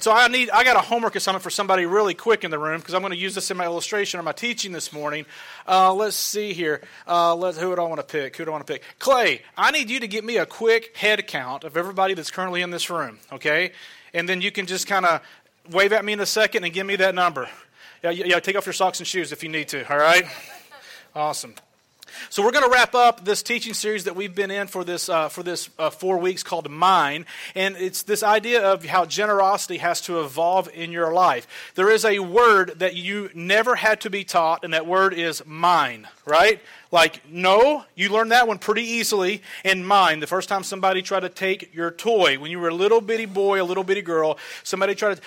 So I need I got a homework assignment for somebody really quick in the room because I'm going to use this in my illustration or my teaching this morning. Uh, let's see here. Uh, let's, who do I want to pick? Who do I want to pick? Clay, I need you to get me a quick head count of everybody that's currently in this room. Okay, and then you can just kind of wave at me in a second and give me that number. Yeah, yeah. Take off your socks and shoes if you need to. All right. Awesome. So we're going to wrap up this teaching series that we've been in for this uh, for this uh, four weeks called Mine, and it's this idea of how generosity has to evolve in your life. There is a word that you never had to be taught, and that word is mine. Right? Like no, you learned that one pretty easily. And mine, the first time somebody tried to take your toy when you were a little bitty boy, a little bitty girl, somebody tried to.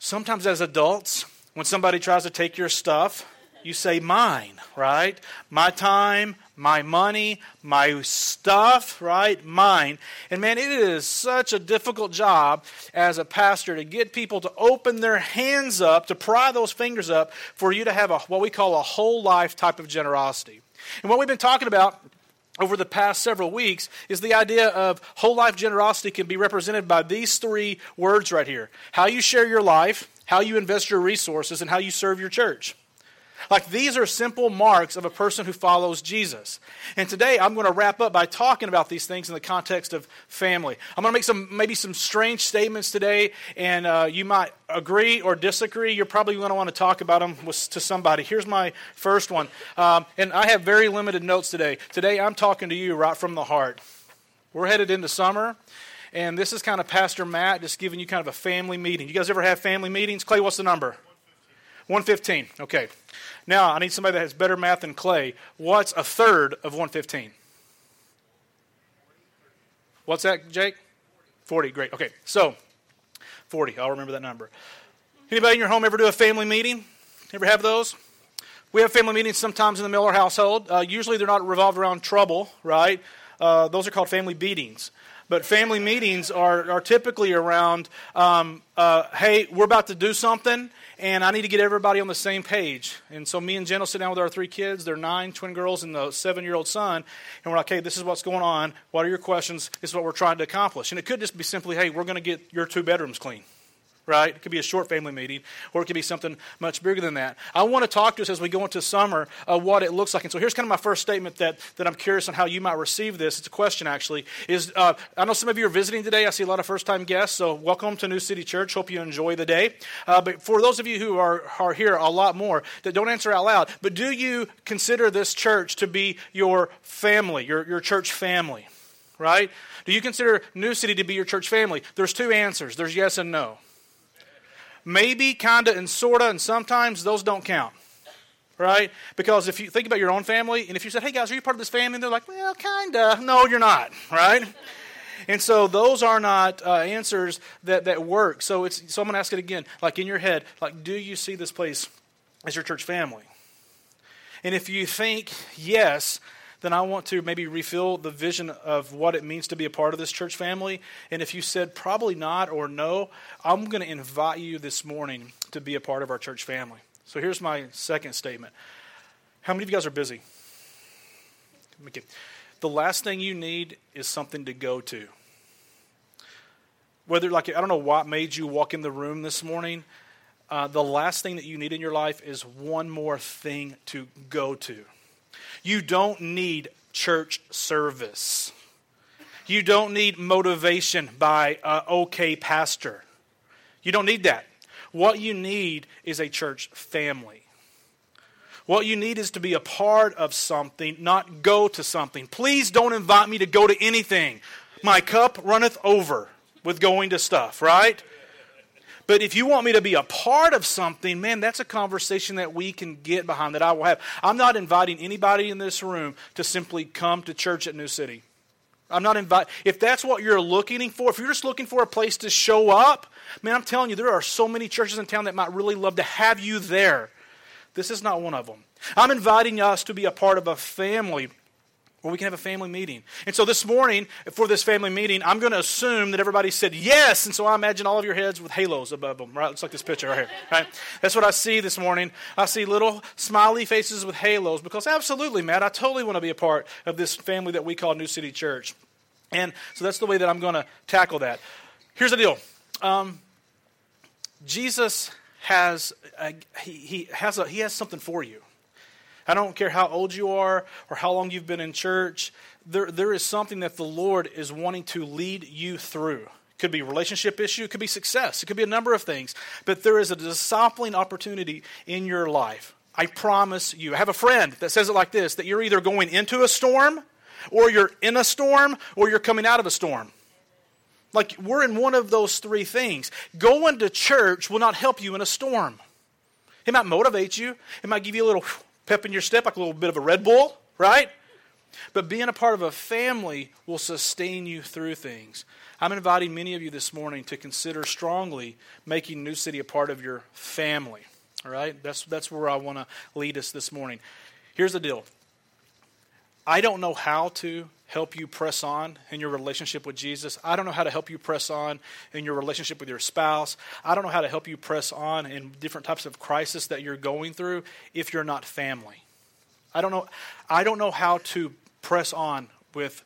Sometimes as adults, when somebody tries to take your stuff you say mine, right? My time, my money, my stuff, right? Mine. And man, it is such a difficult job as a pastor to get people to open their hands up, to pry those fingers up for you to have a, what we call a whole life type of generosity. And what we've been talking about over the past several weeks is the idea of whole life generosity can be represented by these three words right here how you share your life, how you invest your resources, and how you serve your church. Like these are simple marks of a person who follows Jesus. And today I'm going to wrap up by talking about these things in the context of family. I'm going to make some maybe some strange statements today, and uh, you might agree or disagree. You're probably going to want to talk about them with, to somebody. Here's my first one, um, and I have very limited notes today. Today I'm talking to you right from the heart. We're headed into summer. And this is kind of Pastor Matt just giving you kind of a family meeting. You guys ever have family meetings? Clay, what's the number? 115. Okay. Now, I need somebody that has better math than Clay. What's a third of 115? What's that, Jake? 40. Great. Okay. So, 40. I'll remember that number. Anybody in your home ever do a family meeting? Ever have those? We have family meetings sometimes in the Miller household. Uh, usually they're not revolved around trouble, right? Uh, those are called family beatings. But family meetings are, are typically around, um, uh, hey, we're about to do something, and I need to get everybody on the same page. And so me and Jen will sit down with our three kids. They're nine twin girls and the seven year old son. And we're like, hey, this is what's going on. What are your questions? This is what we're trying to accomplish. And it could just be simply, hey, we're going to get your two bedrooms clean right? It could be a short family meeting, or it could be something much bigger than that. I want to talk to us as we go into summer uh, what it looks like. And so here's kind of my first statement that, that I'm curious on how you might receive this. It's a question, actually. Is uh, I know some of you are visiting today. I see a lot of first time guests, so welcome to New City Church. Hope you enjoy the day. Uh, but for those of you who are, are here a lot more, that don't answer out loud, but do you consider this church to be your family, your, your church family? Right? Do you consider New City to be your church family? There's two answers. There's yes and no. Maybe, kind of, and sort of, and sometimes those don't count. Right? Because if you think about your own family, and if you said, hey guys, are you part of this family? And they're like, well, kind of. No, you're not. Right? And so those are not uh, answers that, that work. So, it's, so I'm to ask it again. Like in your head, like, do you see this place as your church family? And if you think yes, then I want to maybe refill the vision of what it means to be a part of this church family. And if you said probably not or no, I'm going to invite you this morning to be a part of our church family. So here's my second statement. How many of you guys are busy? The last thing you need is something to go to. Whether, like, I don't know what made you walk in the room this morning. Uh, the last thing that you need in your life is one more thing to go to. You don't need church service. You don't need motivation by an okay pastor. You don't need that. What you need is a church family. What you need is to be a part of something, not go to something. Please don't invite me to go to anything. My cup runneth over with going to stuff, right? But if you want me to be a part of something, man, that's a conversation that we can get behind, that I will have. I'm not inviting anybody in this room to simply come to church at New City. I'm not inviting. If that's what you're looking for, if you're just looking for a place to show up, man, I'm telling you, there are so many churches in town that might really love to have you there. This is not one of them. I'm inviting us to be a part of a family where we can have a family meeting. And so this morning, for this family meeting, I'm going to assume that everybody said yes. And so I imagine all of your heads with halos above them, right? Looks like this picture right here, right? That's what I see this morning. I see little smiley faces with halos because absolutely, Matt, I totally want to be a part of this family that we call New City Church. And so that's the way that I'm going to tackle that. Here's the deal. Um, Jesus has a, he, he has a, he has something for you. I don't care how old you are or how long you've been in church. There, there is something that the Lord is wanting to lead you through. It could be relationship issue, it could be success, it could be a number of things. But there is a discipling opportunity in your life. I promise you. I have a friend that says it like this that you're either going into a storm, or you're in a storm, or you're coming out of a storm. Like we're in one of those three things. Going to church will not help you in a storm. It might motivate you, it might give you a little pep in your step, like a little bit of a Red Bull, right? But being a part of a family will sustain you through things. I'm inviting many of you this morning to consider strongly making New City a part of your family. All right? That's, that's where I want to lead us this morning. Here's the deal I don't know how to help you press on in your relationship with Jesus. I don't know how to help you press on in your relationship with your spouse. I don't know how to help you press on in different types of crisis that you're going through if you're not family. I don't know I don't know how to press on with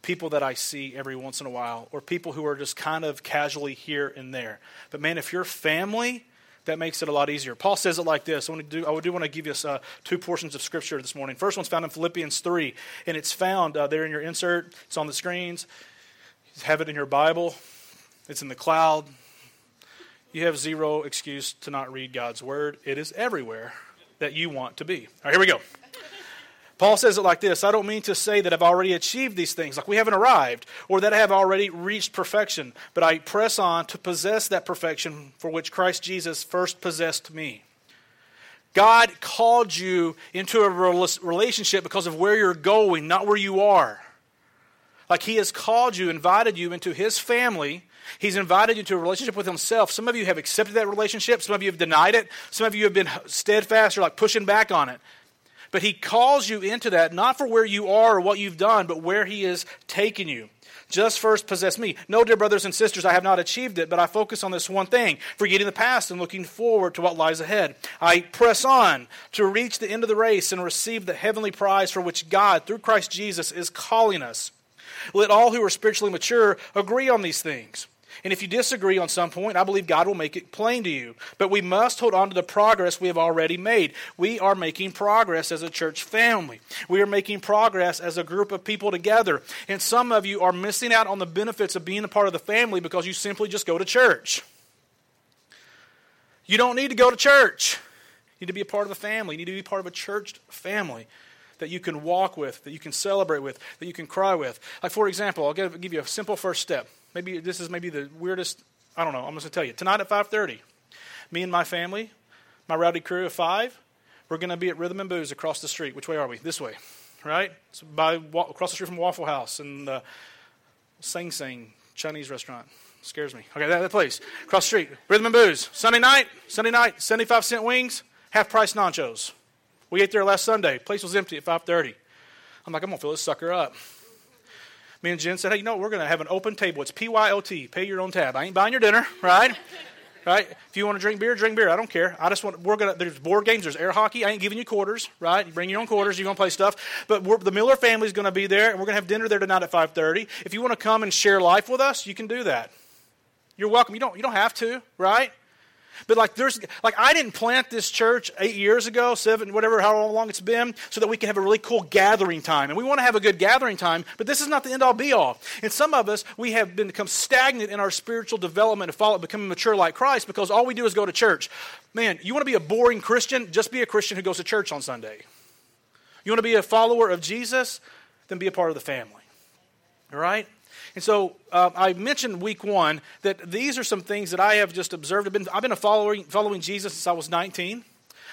people that I see every once in a while or people who are just kind of casually here and there. But man, if you're family, that makes it a lot easier. Paul says it like this. I, want to do, I do want to give you uh, two portions of scripture this morning. First one's found in Philippians 3, and it's found uh, there in your insert. It's on the screens. You have it in your Bible, it's in the cloud. You have zero excuse to not read God's word. It is everywhere that you want to be. All right, here we go. Paul says it like this I don't mean to say that I've already achieved these things, like we haven't arrived, or that I have already reached perfection, but I press on to possess that perfection for which Christ Jesus first possessed me. God called you into a relationship because of where you're going, not where you are. Like He has called you, invited you into His family. He's invited you to a relationship with Himself. Some of you have accepted that relationship. Some of you have denied it. Some of you have been steadfast or like pushing back on it. But he calls you into that, not for where you are or what you've done, but where he is taking you. Just first possess me. No, dear brothers and sisters, I have not achieved it, but I focus on this one thing, forgetting the past and looking forward to what lies ahead. I press on to reach the end of the race and receive the heavenly prize for which God, through Christ Jesus, is calling us. Let all who are spiritually mature agree on these things. And if you disagree on some point, I believe God will make it plain to you. But we must hold on to the progress we have already made. We are making progress as a church family. We are making progress as a group of people together. And some of you are missing out on the benefits of being a part of the family because you simply just go to church. You don't need to go to church. You need to be a part of the family. You need to be part of a church family that you can walk with, that you can celebrate with, that you can cry with. Like, for example, I'll give, give you a simple first step. Maybe this is maybe the weirdest. I don't know. I'm just gonna tell you tonight at 5:30. Me and my family, my rowdy crew of five, we're gonna be at Rhythm and Booze across the street. Which way are we? This way, right? It's by across the street from Waffle House and uh, Sing Sing Chinese restaurant. Scares me. Okay, that, that place across the street. Rhythm and Booze. Sunday night. Sunday night. 75 cent wings. Half price nachos. We ate there last Sunday. Place was empty at 5:30. I'm like, I'm gonna fill this sucker up me and Jen said, hey, you know, we're going to have an open table. It's PYOT, pay your own tab. I ain't buying your dinner, right? right? If you want to drink beer, drink beer. I don't care. I just want, we're going to, there's board games, there's air hockey. I ain't giving you quarters, right? You bring your own quarters, you're going to play stuff. But the Miller family's going to be there, and we're going to have dinner there tonight at 5.30. If you want to come and share life with us, you can do that. You're welcome. You don't, you don't have to, right? But like there's like I didn't plant this church eight years ago, seven, whatever, how long it's been, so that we can have a really cool gathering time. And we want to have a good gathering time, but this is not the end all be all. And some of us, we have been become stagnant in our spiritual development and follow becoming mature like Christ because all we do is go to church. Man, you want to be a boring Christian? Just be a Christian who goes to church on Sunday. You want to be a follower of Jesus? Then be a part of the family. All right? And so uh, I mentioned week one that these are some things that I have just observed. I've been, I've been a following, following Jesus since I was 19.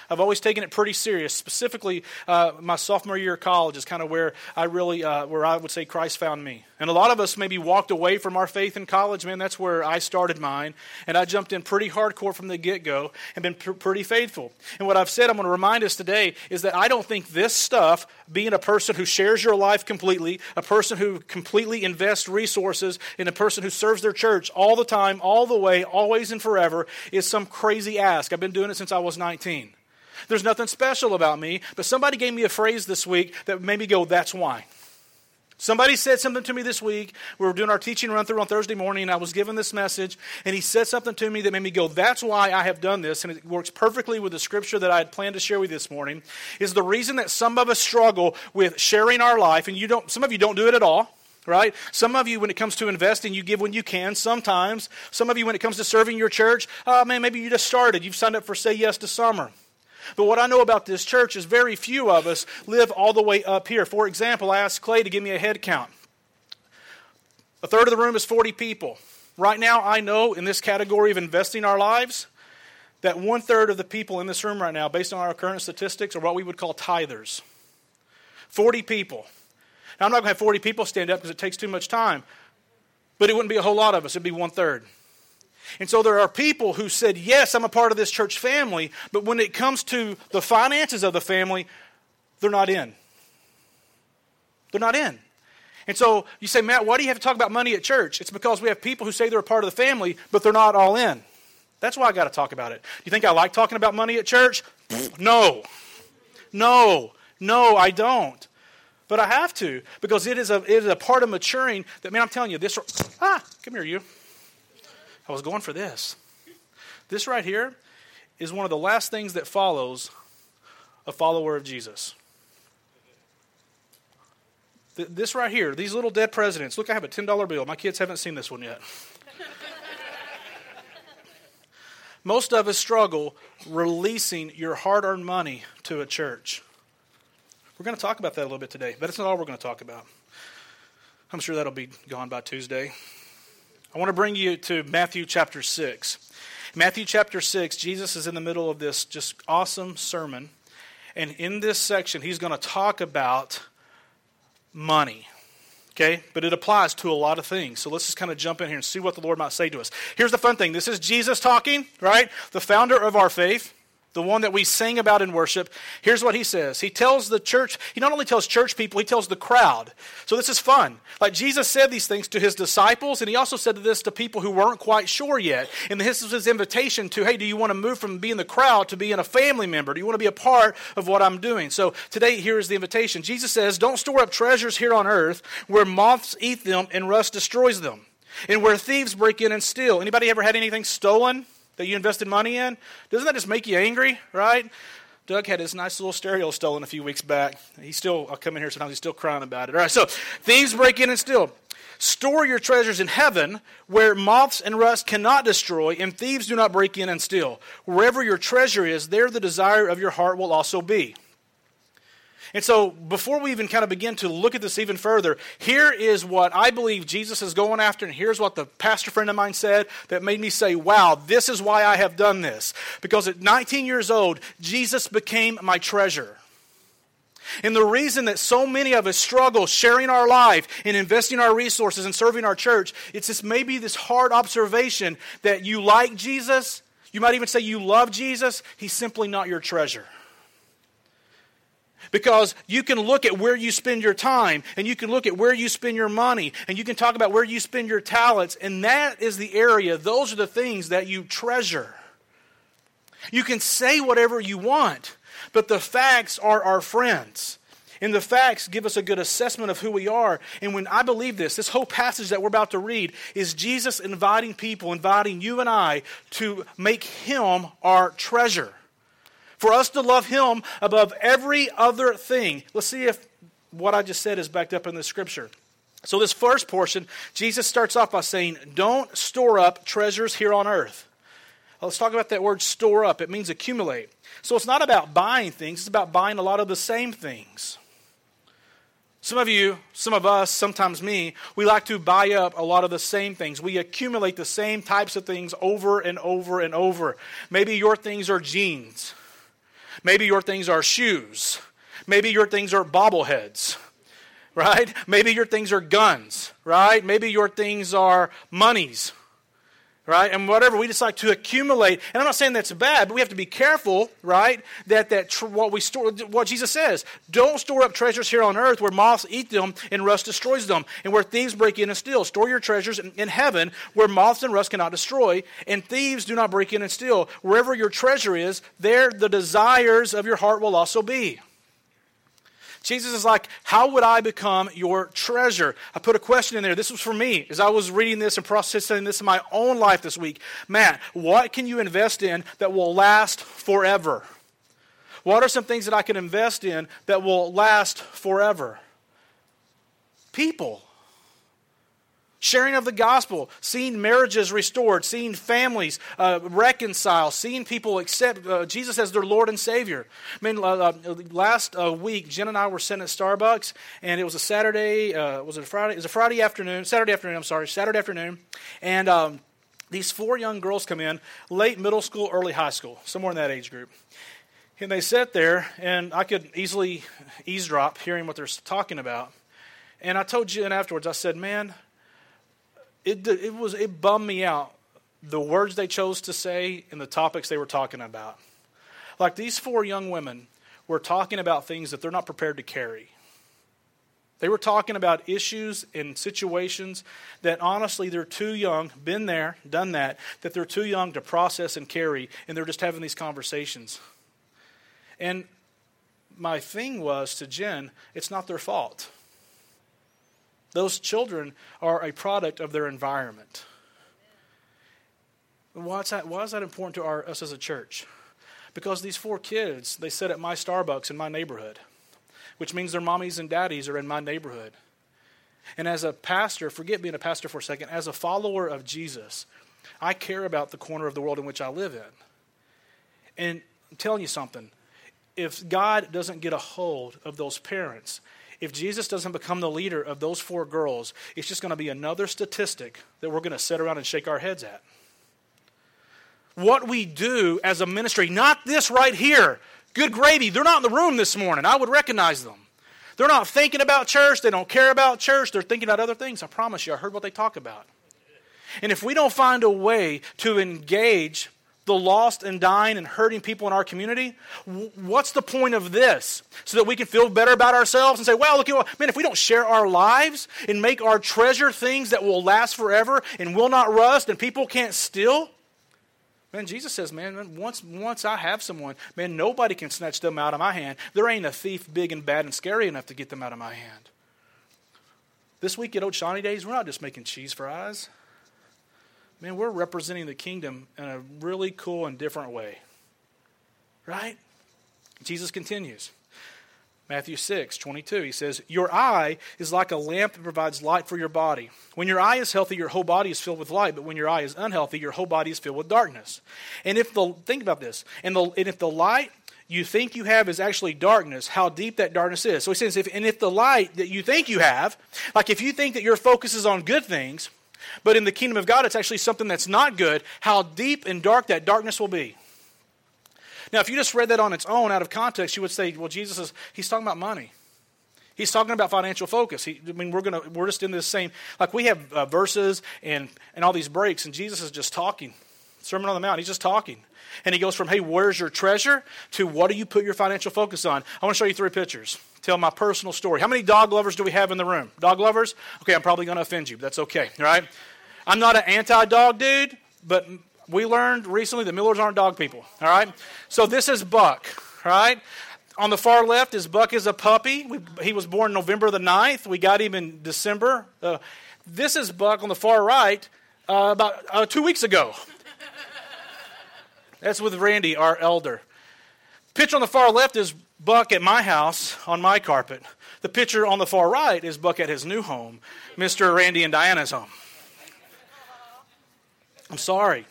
I've always taken it pretty serious. Specifically, uh, my sophomore year of college is kind of where I really, uh, where I would say Christ found me. And a lot of us maybe walked away from our faith in college. Man, that's where I started mine. And I jumped in pretty hardcore from the get go and been pr- pretty faithful. And what I've said, I'm going to remind us today, is that I don't think this stuff, being a person who shares your life completely, a person who completely invests resources, and a person who serves their church all the time, all the way, always and forever, is some crazy ask. I've been doing it since I was 19. There's nothing special about me, but somebody gave me a phrase this week that made me go, that's why. Somebody said something to me this week. We were doing our teaching run through on Thursday morning, and I was given this message, and he said something to me that made me go, That's why I have done this. And it works perfectly with the scripture that I had planned to share with you this morning. Is the reason that some of us struggle with sharing our life, and you don't, some of you don't do it at all right? Some of you, when it comes to investing, you give when you can, sometimes. Some of you, when it comes to serving your church, oh man, maybe you just started. You've signed up for Say Yes to Summer. But what I know about this church is very few of us live all the way up here. For example, I asked Clay to give me a head count. A third of the room is 40 people. Right now, I know in this category of investing our lives that one third of the people in this room right now, based on our current statistics, are what we would call tithers. 40 people. Now, I'm not going to have 40 people stand up because it takes too much time, but it wouldn't be a whole lot of us, it'd be one third. And so there are people who said, Yes, I'm a part of this church family, but when it comes to the finances of the family, they're not in. They're not in. And so you say, Matt, why do you have to talk about money at church? It's because we have people who say they're a part of the family, but they're not all in. That's why I got to talk about it. Do you think I like talking about money at church? No. No. No, I don't. But I have to because it is a, it is a part of maturing that, man, I'm telling you, this. Ah, come here, you. I was going for this. This right here is one of the last things that follows a follower of Jesus. This right here, these little dead presidents. Look, I have a $10 bill. My kids haven't seen this one yet. Most of us struggle releasing your hard earned money to a church. We're going to talk about that a little bit today, but it's not all we're going to talk about. I'm sure that'll be gone by Tuesday. I want to bring you to Matthew chapter 6. Matthew chapter 6, Jesus is in the middle of this just awesome sermon. And in this section, he's going to talk about money. Okay? But it applies to a lot of things. So let's just kind of jump in here and see what the Lord might say to us. Here's the fun thing this is Jesus talking, right? The founder of our faith the one that we sing about in worship, here's what he says. He tells the church, he not only tells church people, he tells the crowd. So this is fun. Like Jesus said these things to his disciples, and he also said this to people who weren't quite sure yet. And this is his invitation to, hey, do you want to move from being the crowd to being a family member? Do you want to be a part of what I'm doing? So today, here is the invitation. Jesus says, don't store up treasures here on earth where moths eat them and rust destroys them, and where thieves break in and steal. Anybody ever had anything stolen? That you invested money in, doesn't that just make you angry, right? Doug had his nice little stereo stolen a few weeks back. He's still, I'll come in here sometimes, he's still crying about it. All right, so thieves break in and steal. Store your treasures in heaven where moths and rust cannot destroy and thieves do not break in and steal. Wherever your treasure is, there the desire of your heart will also be. And so, before we even kind of begin to look at this even further, here is what I believe Jesus is going after, and here's what the pastor friend of mine said that made me say, wow, this is why I have done this. Because at 19 years old, Jesus became my treasure. And the reason that so many of us struggle sharing our life and investing our resources and serving our church, it's this maybe this hard observation that you like Jesus, you might even say you love Jesus, he's simply not your treasure. Because you can look at where you spend your time, and you can look at where you spend your money, and you can talk about where you spend your talents, and that is the area, those are the things that you treasure. You can say whatever you want, but the facts are our friends. And the facts give us a good assessment of who we are. And when I believe this, this whole passage that we're about to read is Jesus inviting people, inviting you and I to make him our treasure for us to love Him above every other thing. Let's see if what I just said is backed up in the scripture. So, this first portion, Jesus starts off by saying, Don't store up treasures here on earth. Let's talk about that word store up. It means accumulate. So, it's not about buying things, it's about buying a lot of the same things. Some of you, some of us, sometimes me, we like to buy up a lot of the same things. We accumulate the same types of things over and over and over. Maybe your things are jeans. Maybe your things are shoes. Maybe your things are bobbleheads, right? Maybe your things are guns, right? Maybe your things are monies, right? And whatever we just like to accumulate. And I'm not saying that's bad, but we have to be careful, right? That that tr- what we store, what Jesus says, don't store up treasures here on earth where moths eat them and rust destroys them, and where thieves break in and steal. Store your treasures in, in heaven where moths and rust cannot destroy, and thieves do not break in and steal. Wherever your treasure is, there the desires of your heart will also be. Jesus is like, How would I become your treasure? I put a question in there. This was for me as I was reading this and processing this in my own life this week. Matt, what can you invest in that will last forever? What are some things that I can invest in that will last forever? People sharing of the gospel, seeing marriages restored, seeing families uh, reconcile, seeing people accept uh, Jesus as their Lord and Savior. I mean, uh, uh last uh, week, Jen and I were sitting at Starbucks, and it was a Saturday. Uh, was it a Friday? It was a Friday afternoon. Saturday afternoon. I'm sorry, Saturday afternoon, and. Um, these four young girls come in, late middle school, early high school, somewhere in that age group. And they sit there, and I could easily eavesdrop hearing what they're talking about. And I told Jen afterwards, I said, Man, it, it, was, it bummed me out the words they chose to say and the topics they were talking about. Like these four young women were talking about things that they're not prepared to carry. They were talking about issues and situations that honestly they're too young, been there, done that, that they're too young to process and carry, and they're just having these conversations. And my thing was to Jen, it's not their fault. Those children are a product of their environment. Why is that, why is that important to our, us as a church? Because these four kids, they sit at my Starbucks in my neighborhood, which means their mommies and daddies are in my neighborhood. And as a pastor, forget being a pastor for a second, as a follower of Jesus, I care about the corner of the world in which I live in. And I'm telling you something if God doesn't get a hold of those parents, if Jesus doesn't become the leader of those four girls, it's just going to be another statistic that we're going to sit around and shake our heads at. What we do as a ministry, not this right here. Good gravy. They're not in the room this morning. I would recognize them. They're not thinking about church. They don't care about church. They're thinking about other things. I promise you, I heard what they talk about. And if we don't find a way to engage the lost and dying and hurting people in our community, what's the point of this? So that we can feel better about ourselves and say, well, look, man, if we don't share our lives and make our treasure things that will last forever and will not rust and people can't steal, man, Jesus says, man, once, once I have someone, man, nobody can snatch them out of my hand. There ain't a thief big and bad and scary enough to get them out of my hand. This week at Old Shawnee Days, we're not just making cheese fries man, we're representing the kingdom in a really cool and different way. Right? Jesus continues. Matthew 6, 22, he says, Your eye is like a lamp that provides light for your body. When your eye is healthy, your whole body is filled with light, but when your eye is unhealthy, your whole body is filled with darkness. And if the, think about this, and, the, and if the light you think you have is actually darkness, how deep that darkness is. So he says, if, and if the light that you think you have, like if you think that your focus is on good things, but in the kingdom of God, it's actually something that's not good, how deep and dark that darkness will be. Now, if you just read that on its own out of context, you would say, well, Jesus is, he's talking about money. He's talking about financial focus. He, I mean, we're gonna we're just in this same like we have uh, verses and and all these breaks, and Jesus is just talking. Sermon on the Mount. He's just talking, and he goes from "Hey, where's your treasure?" to "What do you put your financial focus on?" I want to show you three pictures tell my personal story. How many dog lovers do we have in the room? Dog lovers? Okay, I'm probably going to offend you, but that's okay, right? I'm not an anti dog dude, but we learned recently that Millers aren't dog people, all right? So this is Buck, right? On the far left is Buck is a puppy. We, he was born November the 9th. We got him in December. Uh, this is Buck on the far right uh, about uh, two weeks ago. That's with Randy, our elder. Picture on the far left is Buck at my house on my carpet. The picture on the far right is Buck at his new home, Mr. Randy and Diana's home. I'm sorry.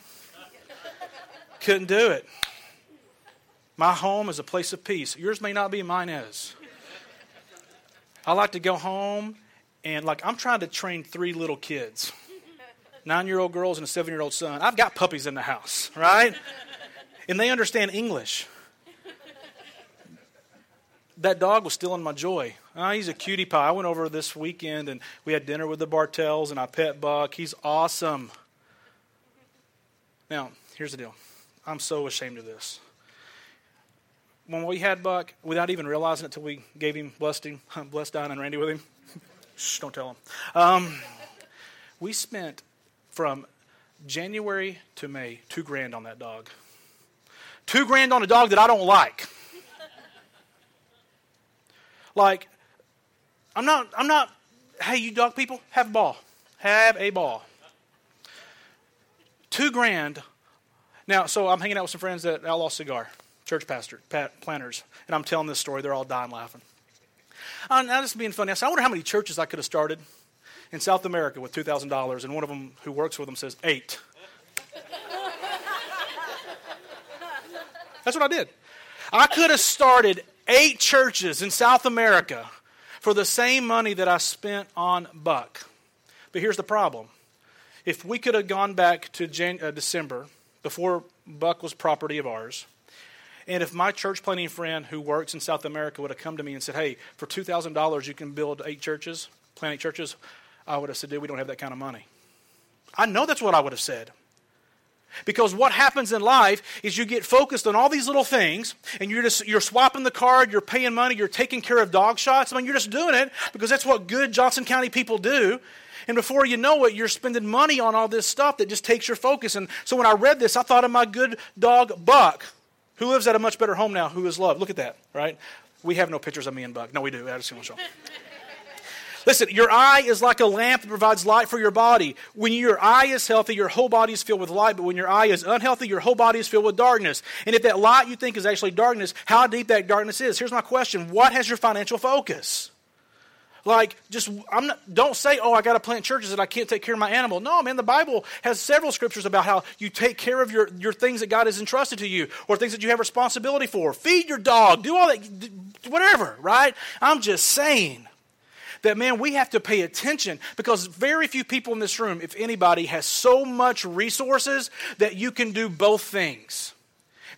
Couldn't do it. My home is a place of peace. Yours may not be, mine is. I like to go home and, like, I'm trying to train three little kids nine year old girls and a seven year old son. I've got puppies in the house, right? And they understand English that dog was stealing my joy. Oh, he's a cutie pie. I went over this weekend and we had dinner with the Bartels and I pet Buck. He's awesome. Now, here's the deal. I'm so ashamed of this. When we had Buck, without even realizing it until we gave him, blessed him, blessed Don and Randy with him. Shh, don't tell him. Um, we spent from January to May two grand on that dog. Two grand on a dog that I don't like. Like, I'm not, I'm not, hey, you dog people, have a ball. Have a ball. Two grand. Now, so I'm hanging out with some friends at Outlaw Cigar, church pastor, pat, planners, and I'm telling this story. They're all dying laughing. I'm just being funny. I said, I wonder how many churches I could have started in South America with $2,000, and one of them who works with them says, eight. That's what I did. I could have started eight churches in South America for the same money that I spent on Buck. But here's the problem. If we could have gone back to Jan- uh, December before Buck was property of ours, and if my church planting friend who works in South America would have come to me and said, Hey, for $2,000 you can build eight churches, plant eight churches, I would have said, Dude, we don't have that kind of money. I know that's what I would have said. Because what happens in life is you get focused on all these little things, and you're just you're swapping the card, you're paying money, you're taking care of dog shots. I mean, you're just doing it because that's what good Johnson County people do. And before you know it, you're spending money on all this stuff that just takes your focus. And so when I read this, I thought of my good dog Buck, who lives at a much better home now, who is loved. Look at that, right? We have no pictures of me and Buck. No, we do. I just want to show. Listen, your eye is like a lamp that provides light for your body. When your eye is healthy, your whole body is filled with light. But when your eye is unhealthy, your whole body is filled with darkness. And if that light you think is actually darkness, how deep that darkness is. Here's my question What has your financial focus? Like, just I'm not, don't say, "Oh, I got to plant churches that I can't take care of my animal." No, man. The Bible has several scriptures about how you take care of your your things that God has entrusted to you, or things that you have responsibility for. Feed your dog. Do all that, whatever. Right? I'm just saying that, man, we have to pay attention because very few people in this room, if anybody, has so much resources that you can do both things.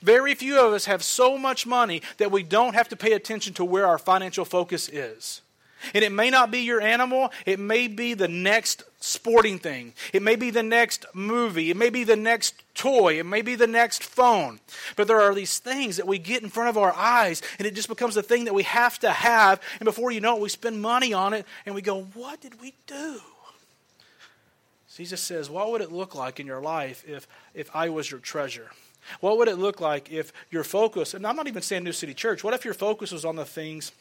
Very few of us have so much money that we don't have to pay attention to where our financial focus is. And it may not be your animal, it may be the next sporting thing, it may be the next movie, it may be the next toy, it may be the next phone. But there are these things that we get in front of our eyes, and it just becomes the thing that we have to have. And before you know it, we spend money on it, and we go, What did we do? Jesus says, What would it look like in your life if, if I was your treasure? What would it look like if your focus, and I'm not even saying New City Church, what if your focus was on the things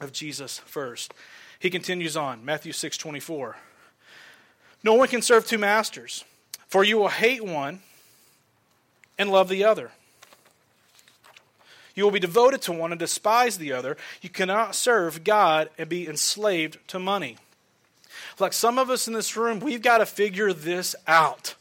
of Jesus first. He continues on, Matthew 6 24. No one can serve two masters, for you will hate one and love the other. You will be devoted to one and despise the other. You cannot serve God and be enslaved to money. Like some of us in this room, we've got to figure this out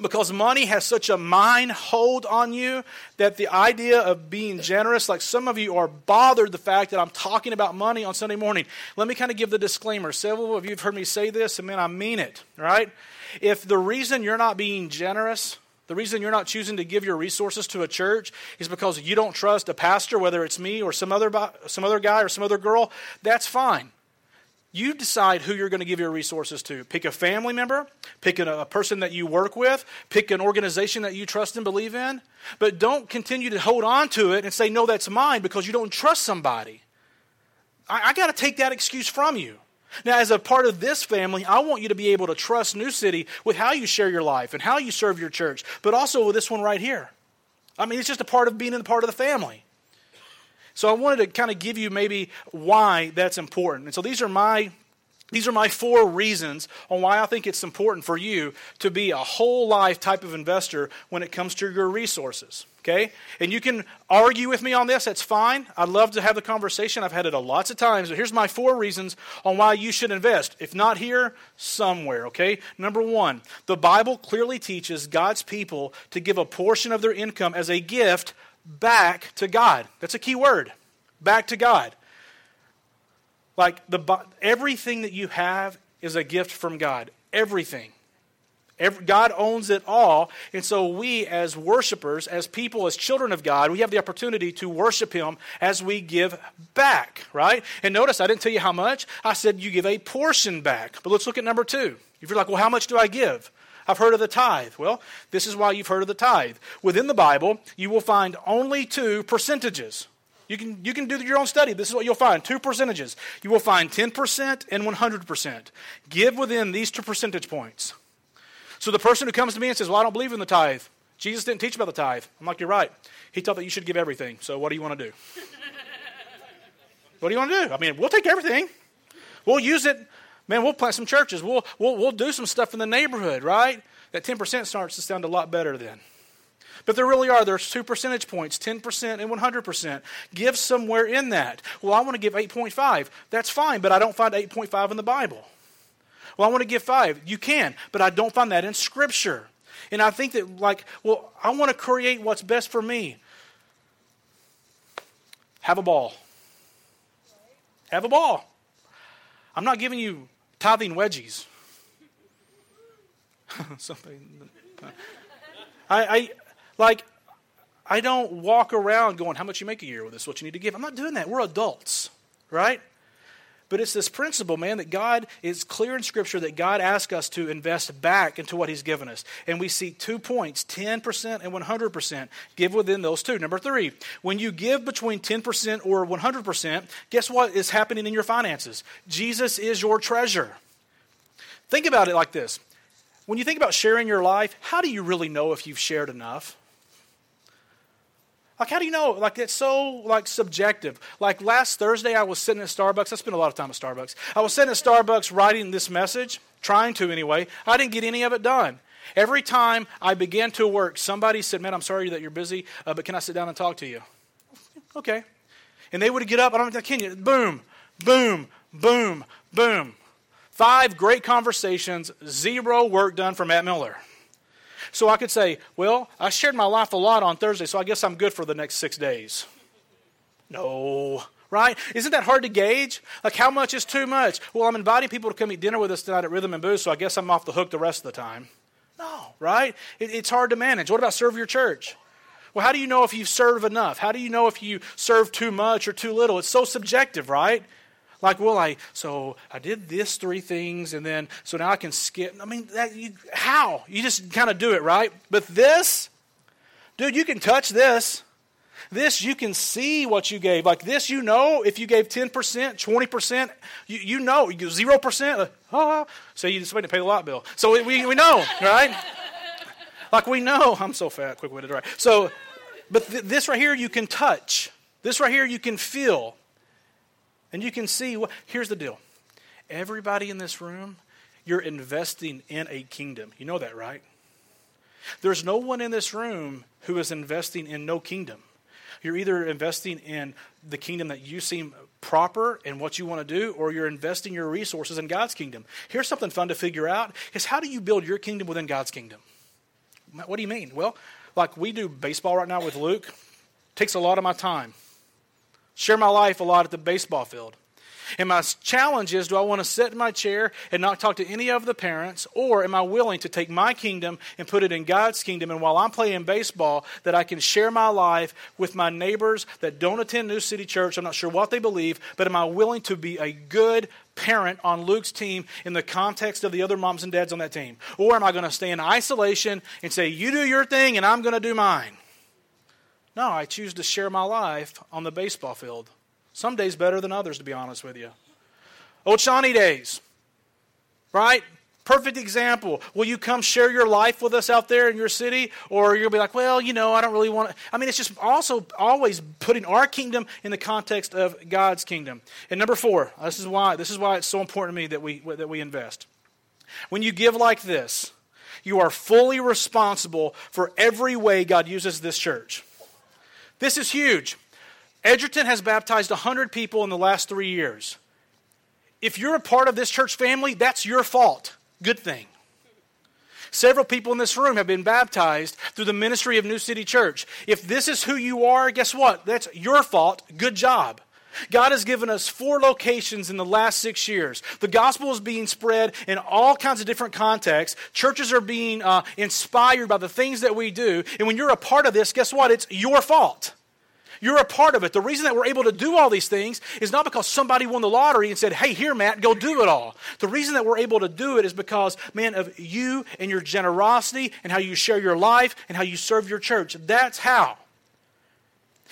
because money has such a mind hold on you that the idea of being generous, like some of you are bothered the fact that I'm talking about money on Sunday morning. Let me kind of give the disclaimer. Several of you have heard me say this, and man, I mean it, right? If the reason you're not being generous, the reason you're not choosing to give your resources to a church is because you don't trust a pastor, whether it's me or some other, some other guy or some other girl, that's fine. You decide who you're going to give your resources to. Pick a family member, pick a, person that you work with, pick an organization that you trust and believe in. But don't continue to hold on to it and say, no, that's mine because you don't trust somebody. I, I got to take that excuse from you. Now, as a part of this family, I want you to be able to trust New City with how you share your life and how you serve your church, but also with this one right here. I mean, it's just a part of being a part of the family. So I wanted to kind of give you maybe why that's important. And so these are my these are my four reasons on why I think it's important for you to be a whole life type of investor when it comes to your resources. Okay? And you can argue with me on this, that's fine. I'd love to have the conversation. I've had it a lots of times. But here's my four reasons on why you should invest. If not here, somewhere. Okay? Number one, the Bible clearly teaches God's people to give a portion of their income as a gift back to God. That's a key word. Back to God. Like the everything that you have is a gift from God. Everything. Every, God owns it all. And so we, as worshipers, as people, as children of God, we have the opportunity to worship Him as we give back, right? And notice I didn't tell you how much. I said you give a portion back. But let's look at number two. If you're like, well, how much do I give? I've heard of the tithe. Well, this is why you've heard of the tithe. Within the Bible, you will find only two percentages. You can, you can do your own study. This is what you'll find two percentages. You will find 10% and 100%. Give within these two percentage points. So the person who comes to me and says, Well, I don't believe in the tithe. Jesus didn't teach about the tithe. I'm like, You're right. He taught that you should give everything. So what do you want to do? What do you want to do? I mean, we'll take everything. We'll use it. Man, we'll plant some churches. We'll, we'll, we'll do some stuff in the neighborhood, right? That 10% starts to sound a lot better then. But there really are. There's two percentage points 10% and 100%. Give somewhere in that. Well, I want to give 8.5. That's fine, but I don't find 8.5 in the Bible. Well, I want to give 5. You can, but I don't find that in Scripture. And I think that, like, well, I want to create what's best for me. Have a ball. Have a ball. I'm not giving you tithing wedgies. Something. I, I like. I don't walk around going, "How much you make a year with this? What you need to give?" I'm not doing that. We're adults, right? But it's this principle, man, that God is clear in Scripture that God asks us to invest back into what He's given us. And we see two points 10% and 100%. Give within those two. Number three, when you give between 10% or 100%, guess what is happening in your finances? Jesus is your treasure. Think about it like this when you think about sharing your life, how do you really know if you've shared enough? Like, how do you know? Like, it's so, like, subjective. Like, last Thursday, I was sitting at Starbucks. I spent a lot of time at Starbucks. I was sitting at Starbucks writing this message, trying to anyway. I didn't get any of it done. Every time I began to work, somebody said, Man, I'm sorry that you're busy, uh, but can I sit down and talk to you? Okay. And they would get up, I don't can you? Boom, boom, boom, boom. Five great conversations, zero work done for Matt Miller. So I could say, well, I shared my life a lot on Thursday, so I guess I'm good for the next six days. No, right? Isn't that hard to gauge? Like, how much is too much? Well, I'm inviting people to come eat dinner with us tonight at Rhythm and Booze, so I guess I'm off the hook the rest of the time. No, right? It, it's hard to manage. What about serve your church? Well, how do you know if you serve enough? How do you know if you serve too much or too little? It's so subjective, right? Like, well, I so I did this three things, and then so now I can skip. I mean, that, you, how? You just kind of do it, right? But this, dude, you can touch this. This you can see what you gave. Like this, you know if you gave ten percent, twenty percent, you, you know zero percent. Uh, so you just wait to pay the lot bill. So we, we, we know, right? like we know. I'm so fat, quick witted, right? So, but th- this right here you can touch. This right here you can feel. And you can see, here's the deal everybody in this room, you're investing in a kingdom. You know that, right? There's no one in this room who is investing in no kingdom. You're either investing in the kingdom that you seem proper and what you want to do, or you're investing your resources in God's kingdom. Here's something fun to figure out is how do you build your kingdom within God's kingdom? What do you mean? Well, like we do baseball right now with Luke, takes a lot of my time share my life a lot at the baseball field. And my challenge is do I want to sit in my chair and not talk to any of the parents, or am I willing to take my kingdom and put it in God's kingdom? And while I'm playing baseball, that I can share my life with my neighbors that don't attend New City Church. I'm not sure what they believe, but am I willing to be a good parent on Luke's team in the context of the other moms and dads on that team? Or am I going to stay in isolation and say, you do your thing and I'm going to do mine? No, I choose to share my life on the baseball field. Some days better than others, to be honest with you. Old Shawnee days, right? Perfect example. Will you come share your life with us out there in your city? Or you'll be like, well, you know, I don't really want to. I mean, it's just also always putting our kingdom in the context of God's kingdom. And number four, this is why, this is why it's so important to me that we, that we invest. When you give like this, you are fully responsible for every way God uses this church. This is huge. Edgerton has baptized 100 people in the last three years. If you're a part of this church family, that's your fault. Good thing. Several people in this room have been baptized through the ministry of New City Church. If this is who you are, guess what? That's your fault. Good job. God has given us four locations in the last six years. The gospel is being spread in all kinds of different contexts. Churches are being uh, inspired by the things that we do. And when you're a part of this, guess what? It's your fault. You're a part of it. The reason that we're able to do all these things is not because somebody won the lottery and said, hey, here, Matt, go do it all. The reason that we're able to do it is because, man, of you and your generosity and how you share your life and how you serve your church. That's how.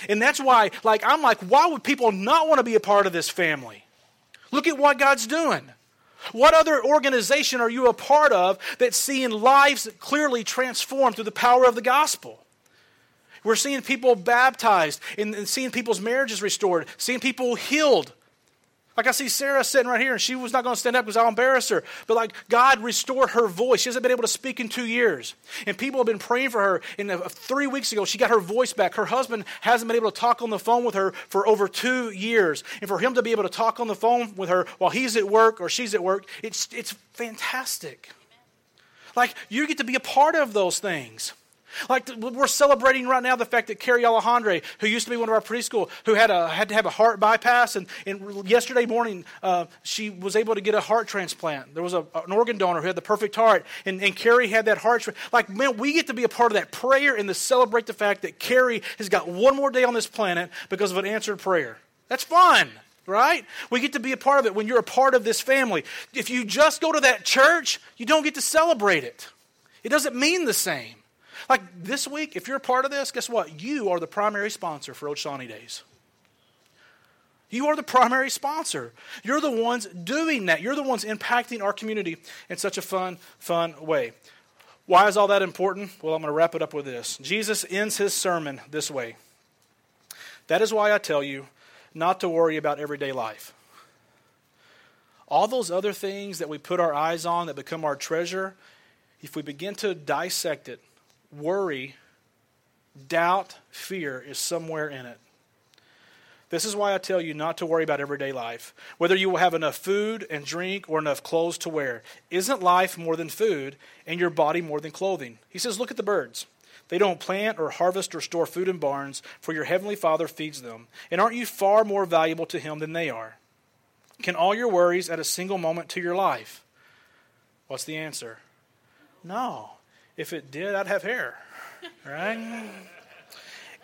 And that's why, like, I'm like, why would people not want to be a part of this family? Look at what God's doing. What other organization are you a part of that's seeing lives clearly transformed through the power of the gospel? We're seeing people baptized and, seeing people's marriages restored, seeing people healed Like I see Sarah sitting right here, and she was not going to stand up because I'll embarrass her. But like God restored her voice. She hasn't been able to speak in two years. And people have been praying for her. And uh, three weeks ago, she got her voice back. Her husband hasn't been able to talk on the phone with her for over two years. And for him to be able to talk on the phone with her while he's at work or she's at work, it's, it's fantastic. Like you get to be a part of those things. Like we're celebrating right now the fact that Carrie Alejandre, who used to be one of our preschool, who had a had to have a heart bypass, and, and yesterday morning uh, she was able to get a heart transplant. There was a, an organ donor who had the perfect heart, and, and Carrie had that heart. Like man, we get to be a part of that prayer and to celebrate the fact that Carrie has got one more day on this planet because of an answered prayer. That's fun right? We get to be a part of it when you're a part of this family. If you just go to that church, you don't get to celebrate it. It doesn't mean the same. Like this week, if you're a part of this, guess what? You are the primary sponsor for Old Shawnee Days. You are the primary sponsor. You're the ones doing that. You're the ones impacting our community in such a fun, fun way. Why is all that important? Well, I'm going to wrap it up with this. Jesus ends his sermon this way That is why I tell you not to worry about everyday life. All those other things that we put our eyes on that become our treasure, if we begin to dissect it, worry, doubt, fear is somewhere in it. This is why I tell you not to worry about everyday life. Whether you will have enough food and drink or enough clothes to wear. Isn't life more than food and your body more than clothing? He says, Look at the birds. They don't plant or harvest or store food in barns, for your heavenly Father feeds them. And aren't you far more valuable to Him than they are? Can all your worries add a single moment to your life? What's the answer? No. If it did, I'd have hair. Right?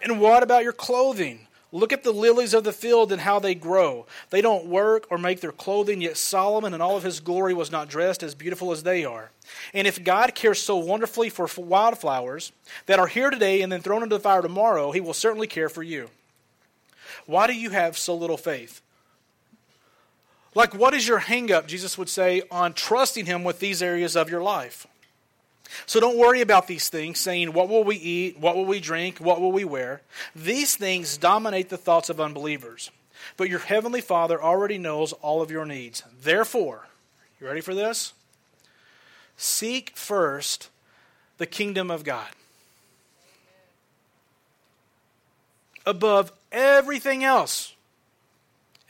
and what about your clothing? Look at the lilies of the field and how they grow. They don't work or make their clothing, yet Solomon in all of his glory was not dressed as beautiful as they are. And if God cares so wonderfully for wildflowers that are here today and then thrown into the fire tomorrow, he will certainly care for you. Why do you have so little faith? Like, what is your hangup, Jesus would say, on trusting him with these areas of your life? So don't worry about these things, saying, What will we eat? What will we drink? What will we wear? These things dominate the thoughts of unbelievers. But your heavenly Father already knows all of your needs. Therefore, you ready for this? Seek first the kingdom of God. Above everything else.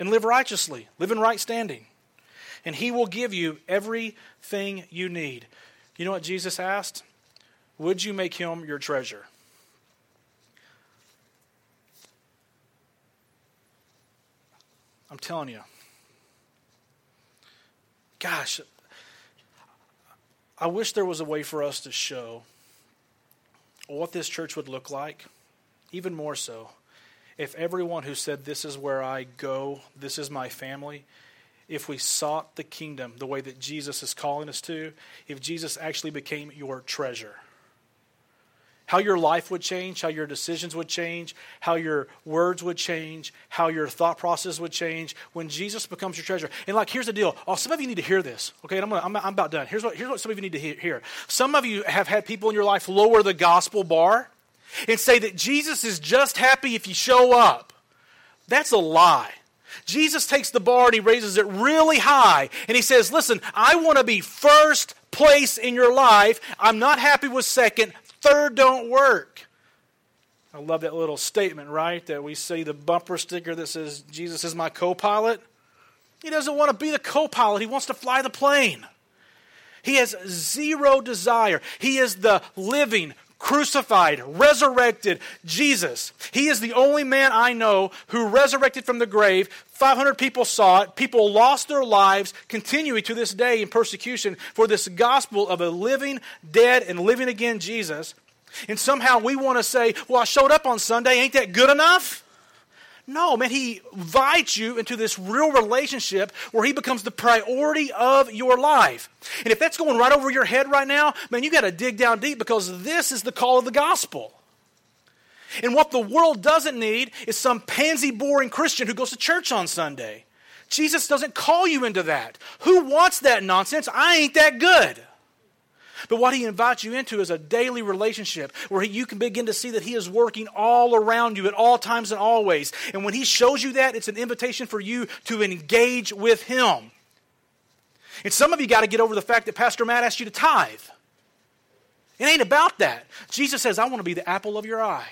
And live righteously, live in right standing. And He will give you everything you need. You know what Jesus asked? Would you make him your treasure? I'm telling you. Gosh, I wish there was a way for us to show what this church would look like, even more so, if everyone who said, This is where I go, this is my family, if we sought the kingdom the way that Jesus is calling us to, if Jesus actually became your treasure. How your life would change, how your decisions would change, how your words would change, how your thought process would change when Jesus becomes your treasure. And like, here's the deal. Oh, some of you need to hear this. Okay, I'm, gonna, I'm, I'm about done. Here's what, here's what some of you need to hear. Some of you have had people in your life lower the gospel bar and say that Jesus is just happy if you show up. That's a lie. Jesus takes the bar and he raises it really high. And he says, Listen, I want to be first place in your life. I'm not happy with second. Third don't work. I love that little statement, right? That we see the bumper sticker that says, Jesus is my co pilot. He doesn't want to be the co pilot, he wants to fly the plane. He has zero desire. He is the living, crucified, resurrected Jesus. He is the only man I know who resurrected from the grave. 500 people saw it. People lost their lives, continuing to this day in persecution for this gospel of a living, dead, and living again Jesus. And somehow we want to say, well, I showed up on Sunday. Ain't that good enough? No, man, he invites you into this real relationship where he becomes the priority of your life. And if that's going right over your head right now, man, you got to dig down deep because this is the call of the gospel. And what the world doesn't need is some pansy boring Christian who goes to church on Sunday. Jesus doesn't call you into that. Who wants that nonsense? I ain't that good. But what he invites you into is a daily relationship where you can begin to see that he is working all around you at all times and always. And when he shows you that, it's an invitation for you to engage with him. And some of you got to get over the fact that Pastor Matt asked you to tithe. It ain't about that. Jesus says, I want to be the apple of your eye.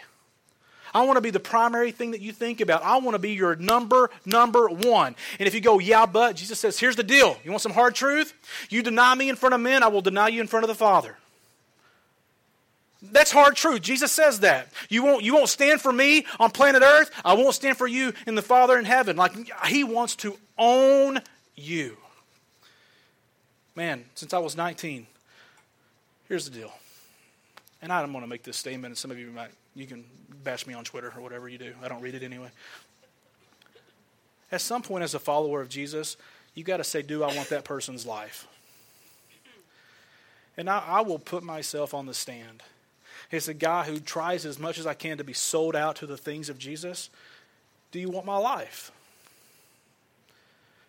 I want to be the primary thing that you think about. I want to be your number, number one. And if you go, yeah, but, Jesus says, here's the deal. You want some hard truth? You deny me in front of men, I will deny you in front of the Father. That's hard truth. Jesus says that. You won't, you won't stand for me on planet Earth. I won't stand for you in the Father in heaven. Like, He wants to own you. Man, since I was 19, here's the deal. And I don't want to make this statement, and some of you might you can bash me on Twitter or whatever you do. I don't read it anyway. At some point, as a follower of Jesus, you got to say, Do I want that person's life? And I, I will put myself on the stand. As a guy who tries as much as I can to be sold out to the things of Jesus. Do you want my life?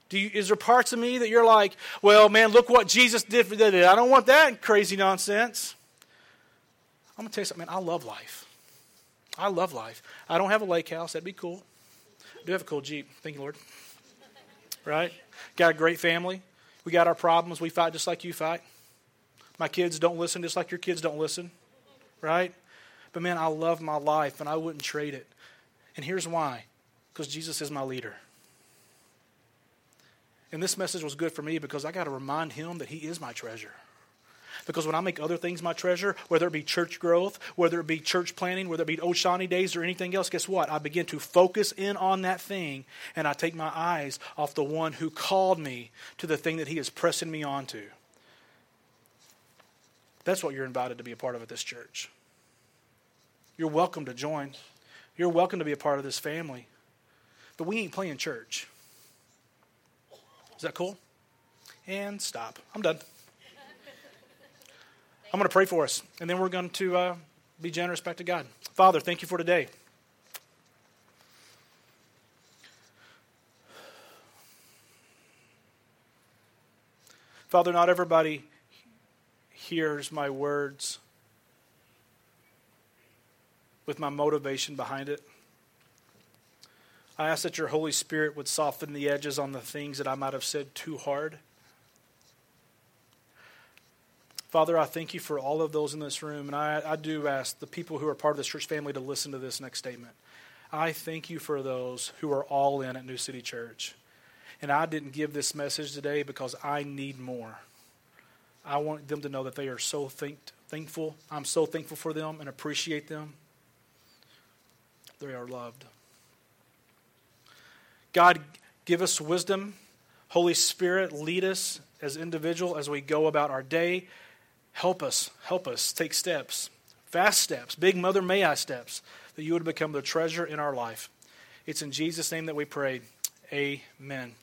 Do you, is there parts of me that you're like, well, man, look what Jesus did for that? I don't want that crazy nonsense. I'm going to tell you something, man. I love life. I love life. I don't have a lake house. That'd be cool. I do have a cool Jeep. Thank you, Lord. Right? Got a great family. We got our problems. We fight just like you fight. My kids don't listen just like your kids don't listen. Right? But man, I love my life and I wouldn't trade it. And here's why because Jesus is my leader. And this message was good for me because I got to remind him that he is my treasure. Because when I make other things my treasure, whether it be church growth, whether it be church planning, whether it be Old Shawnee days or anything else, guess what? I begin to focus in on that thing and I take my eyes off the one who called me to the thing that he is pressing me onto. That's what you're invited to be a part of at this church. You're welcome to join. You're welcome to be a part of this family. But we ain't playing church. Is that cool? And stop. I'm done. I'm going to pray for us, and then we're going to uh, be generous back to God. Father, thank you for today. Father, not everybody hears my words with my motivation behind it. I ask that your Holy Spirit would soften the edges on the things that I might have said too hard. Father, I thank you for all of those in this room, and I, I do ask the people who are part of this church family to listen to this next statement. I thank you for those who are all in at New City Church. And I didn't give this message today because I need more. I want them to know that they are so thank, thankful. I'm so thankful for them and appreciate them. They are loved. God, give us wisdom. Holy Spirit, lead us as individual as we go about our day. Help us, help us take steps, fast steps, big Mother May I steps, that you would become the treasure in our life. It's in Jesus' name that we pray. Amen.